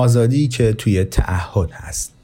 آزادی که توی تعهد هست.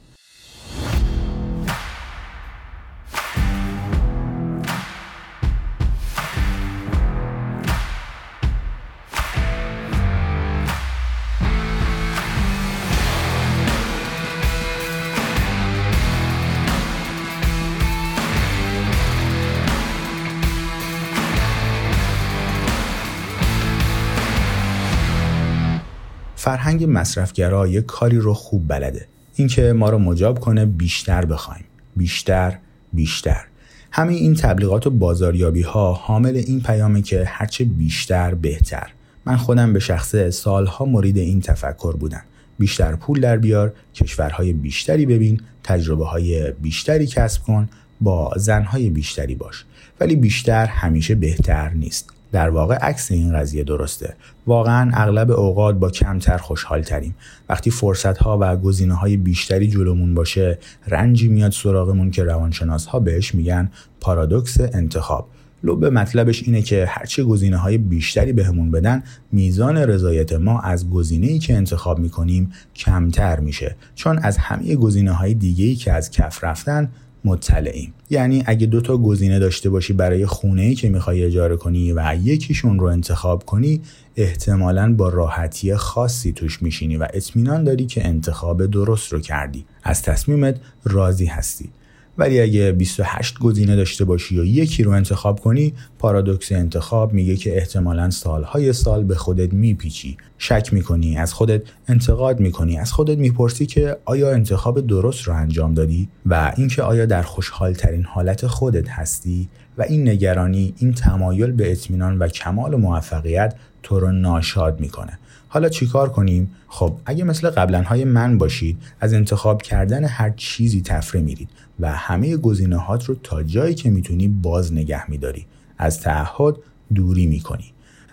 فرهنگ مصرفگرا یه کاری رو خوب بلده. اینکه ما رو مجاب کنه بیشتر بخوایم. بیشتر بیشتر. همین این تبلیغات و بازاریابی ها حامل این پیامه که هرچه بیشتر بهتر. من خودم به شخصه سالها مرید این تفکر بودم. بیشتر پول در بیار کشورهای بیشتری ببین تجربه های بیشتری کسب کن با زنهای بیشتری باش. ولی بیشتر همیشه بهتر نیست. در واقع عکس این قضیه درسته. واقعا اغلب اوقات با کمتر خوشحال تریم وقتی فرصت ها و گزینه های بیشتری جلومون باشه رنجی میاد سراغمون که روانشناس ها بهش میگن پارادوکس انتخاب. لب مطلبش اینه که هرچی گزینه های بیشتری بهمون بدن میزان رضایت ما از گزینه ای که انتخاب می‌کنیم کمتر میشه. چون از همه گزینه های دیگه ای که از کف رفتن مطلعیم. یعنی اگه دو تا گزینه داشته باشی برای خونه ای که می‌خوای اجاره کنی و یکیشون رو انتخاب کنی احتمالا با راحتی خاصی توش میشینی و اطمینان داری که انتخاب درست رو کردی. از تصمیمت راضی هستی. ولی اگه 28 گزینه داشته باشی و یکی رو انتخاب کنی پارادوکس انتخاب میگه که احتمالا سالهای سال به خودت میپیچی. شک می‌کنی از خودت انتقاد می‌کنی از خودت می‌پرسی که آیا انتخاب درست رو انجام دادی و اینکه آیا در خوشحال ترین حالت خودت هستی و این نگرانی این تمایل به اطمینان و کمال و موفقیت تو رو ناشاد می‌کنه. حالا چیکار کنیم؟ خب اگه مثل قبلا های من باشید از انتخاب کردن هر چیزی تفره میرید و همه گزینه هات رو تا جایی که می‌تونی باز نگه میداری. از تعهد دوری می‌کنی.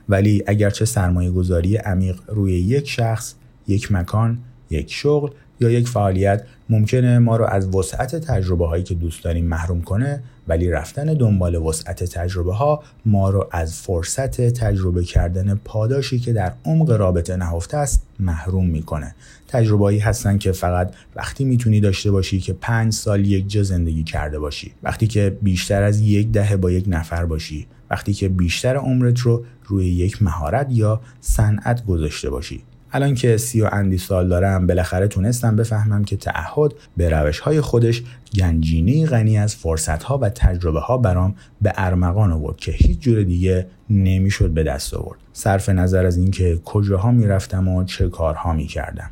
ولی اگرچه سرمایه گذاری عمیق روی یک شخص یک مکان یک شغل یا یک فعالیت ممکنه ما رو از وسعت تجربه هایی که دوست داریم محروم کنه ولی رفتن دنبال وسعت تجربه ها ما رو از فرصت تجربه کردن پاداشی که در عمق رابطه نهفته است محروم می‌کنه. تجربه هایی هستن که فقط وقتی می‌تونی داشته باشی که پنج سال یک جا زندگی کرده باشی. وقتی که بیشتر از یک دهه با یک نفر باشی. وقتی که بیشتر عمرت رو روی یک مهارت یا صنعت گذاشته باشی. الان که سی و اندی سال دارم بالاخره تونستم بفهمم که تعهد به روش های خودش گنجینه غنی از فرصت ها و تجربه ها برام به ارمغان آورد که هیچ جور دیگه نمی‌شد به دست آورد. صرف نظر از اینکه کجاها می‌رفتم و چه کارها می‌کردم.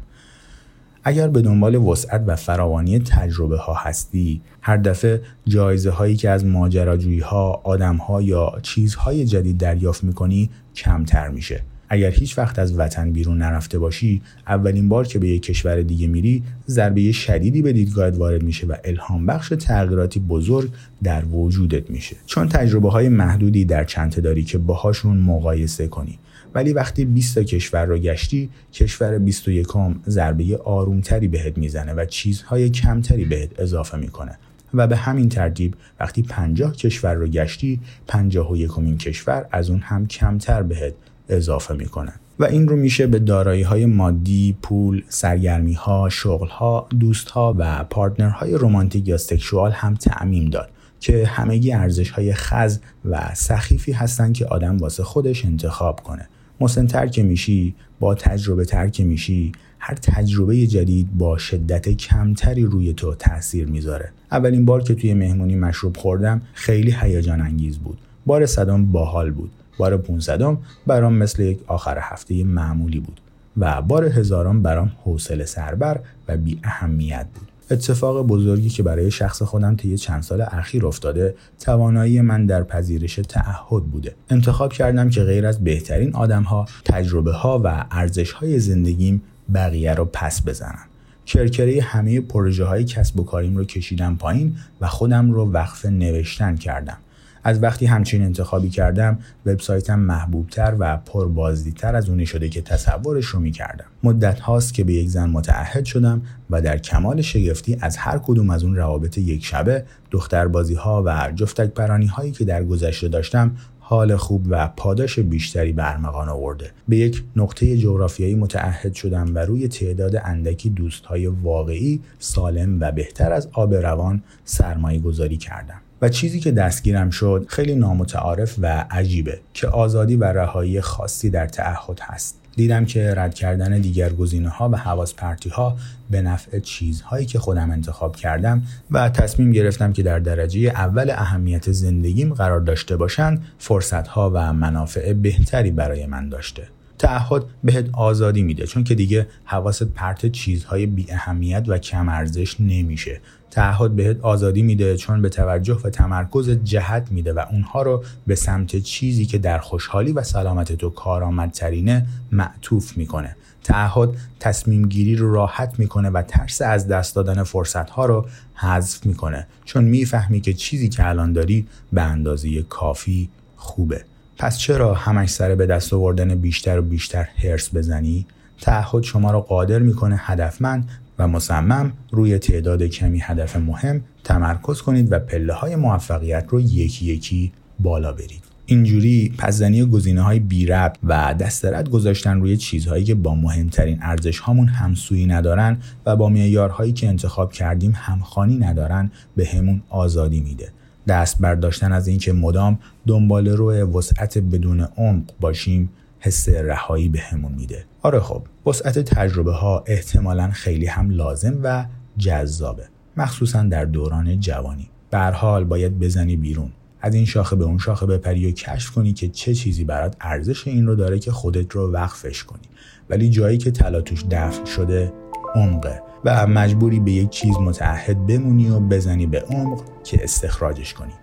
اگر به دنبال وسعت و فراوانی تجربه ها هستی هر دفعه جایزه هایی که از ماجراجویی ها آدم ها یا چیزهای جدید دریافت می‌کنی کمتر میشه. اگر هیچ وقت از وطن بیرون نرفته باشی اولین بار که به یک کشور دیگه میری ضربه شدیدی به دیدگاهت وارد میشه و الهام بخش تغییراتی بزرگ در وجودت میشه. چون تجربه های محدودی در چنته داری که باهاشون مقایسه کنی. ولی وقتی 20 تا کشور رو گشتی کشور 21 ضربه آرومتری بهت می‌زنه و چیزهای کمتری بهت اضافه می‌کنه. و به همین ترتیب وقتی 50 کشور رو گشتی 51 کشور از اون هم کمتر بهت اضافه می‌کنن و این رو میشه به دارایی های مادی، پول، سرگرمی ها، شغل ها، دوست ها و پارتنر های رومانتیک یا سکشوال هم تعمیم داد که همگی ارزش های خز و سخیفی هستن که آدم واسه خودش انتخاب کنه. مسنتر که میشی، با تجربه تر که میشی، هر تجربه جدید با شدت کمتری روی تو تاثیر می‌ذاره. اولین بار که توی مهمونی مشروب خوردم خیلی هیجان انگیز بود. بار صدام باحال بود. بار 500 برام مثل یک آخر هفته معمولی بود و بار هزارم برام حوصله سربر و بی اهمیت بود. اتفاق بزرگی که برای شخص خودم طی چند سال اخیر افتاده توانایی من در پذیرش تعهد بوده. انتخاب کردم که غیر از بهترین آدم ها تجربه ها و ارزش های زندگیم بقیه رو پس بزنم کرکره همه پروژه های کسب و کاریم رو کشیدم پایین و خودم رو وقف نوشتن کردم. از وقتی همچین انتخابی کردم وبسایتم محبوبتر و پربازدیدتر از اونی شده که تصورش رو می‌کردم. مدت هاست که به یک زن متعهد شدم و در کمال شگفتی از هر کدوم از اون روابط یک شبه دختر بازی ها و جفتک پرانی هایی که در گذشته داشتم حال خوب و پاداش بیشتری برمغان آورده. به یک نقطه جغرافیایی متعهد شدم و روی تعداد اندکی دوستهای واقعی سالم و بهتر از آب روان سرمایه گذاری کردم. و چیزی که دستگیرم شد خیلی نامتعارف و عجیبه که آزادی و رهایی خاصی در تعهد هست. دیدم که رد کردن دیگر گزینه ها و حواس پرتی ها به نفع چیزهایی که خودم انتخاب کردم و تصمیم گرفتم که در درجه اول اهمیت زندگیم قرار داشته باشند فرصت ها و منافع بهتری برای من داشته. تعهد بهت آزادی میده. چون که دیگه حواست پرت چیزهای بی اهمیت و کم ارزش نمیشه. تعهد بهت آزادی میده چون به توجه و تمرکز جهت میده و اونها رو به سمت چیزی که در خوشحالی و سلامت تو کارآمدترینه معطوف می‌کنه. تعهد تصمیم گیری رو راحت می‌کنه و ترس از دست دادن فرصت ها رو حذف می‌کنه. چون می‌فهمی که چیزی که الان داری به اندازه کافی خوبه. پس چرا همش سر به دست آوردن بیشتر و بیشتر هرس بزنی؟ تعهد شما را قادر می‌کنه هدفمند و مصمم روی تعداد کمی هدف مهم تمرکز کنید و پله های موفقیت رو یکی یکی بالا برید. اینجوری پسزنی گزینه های بی ربط و دسترد گذاشتن روی چیزهایی که با مهمترین ارزش هامون همسویی ندارن و با معیارهایی که انتخاب کردیم همخانی ندارن به همون آزادی میده. دست برداشتن از اینکه مدام دنبال روی وسعت بدون عمق باشیم حس رهایی بهمون میده. آره خب وسعت تجربه ها احتمالا خیلی هم لازم و جذابه. مخصوصا در دوران جوانی. به حال باید بزنی بیرون. از این شاخه به اون شاخه بپری و کشف کنی که چه چیزی برات ارزش این رو داره که خودت رو وقفش کنی. ولی جایی که طلا توش دفن شده عمقه و مجبوری به یک چیز متعهد بمونی و بزنی به عمق که استخراجش کنی.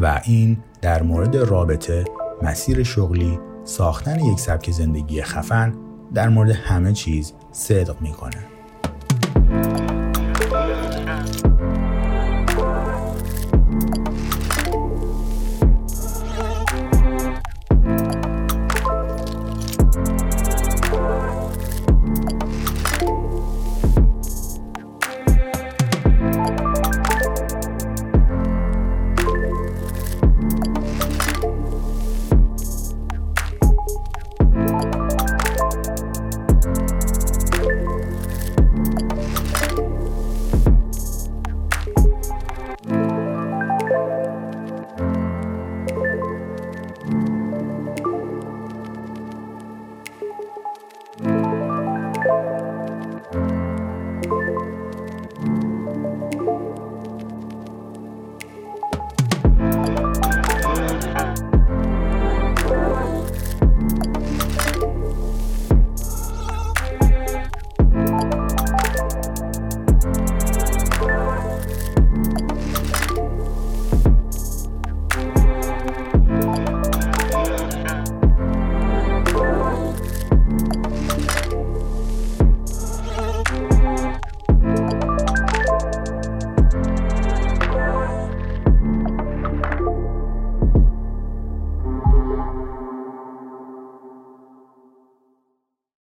و این در مورد رابطه مسیر شغلی ساختن یک سبک زندگی خفن در مورد همه چیز صدق می‌کنه.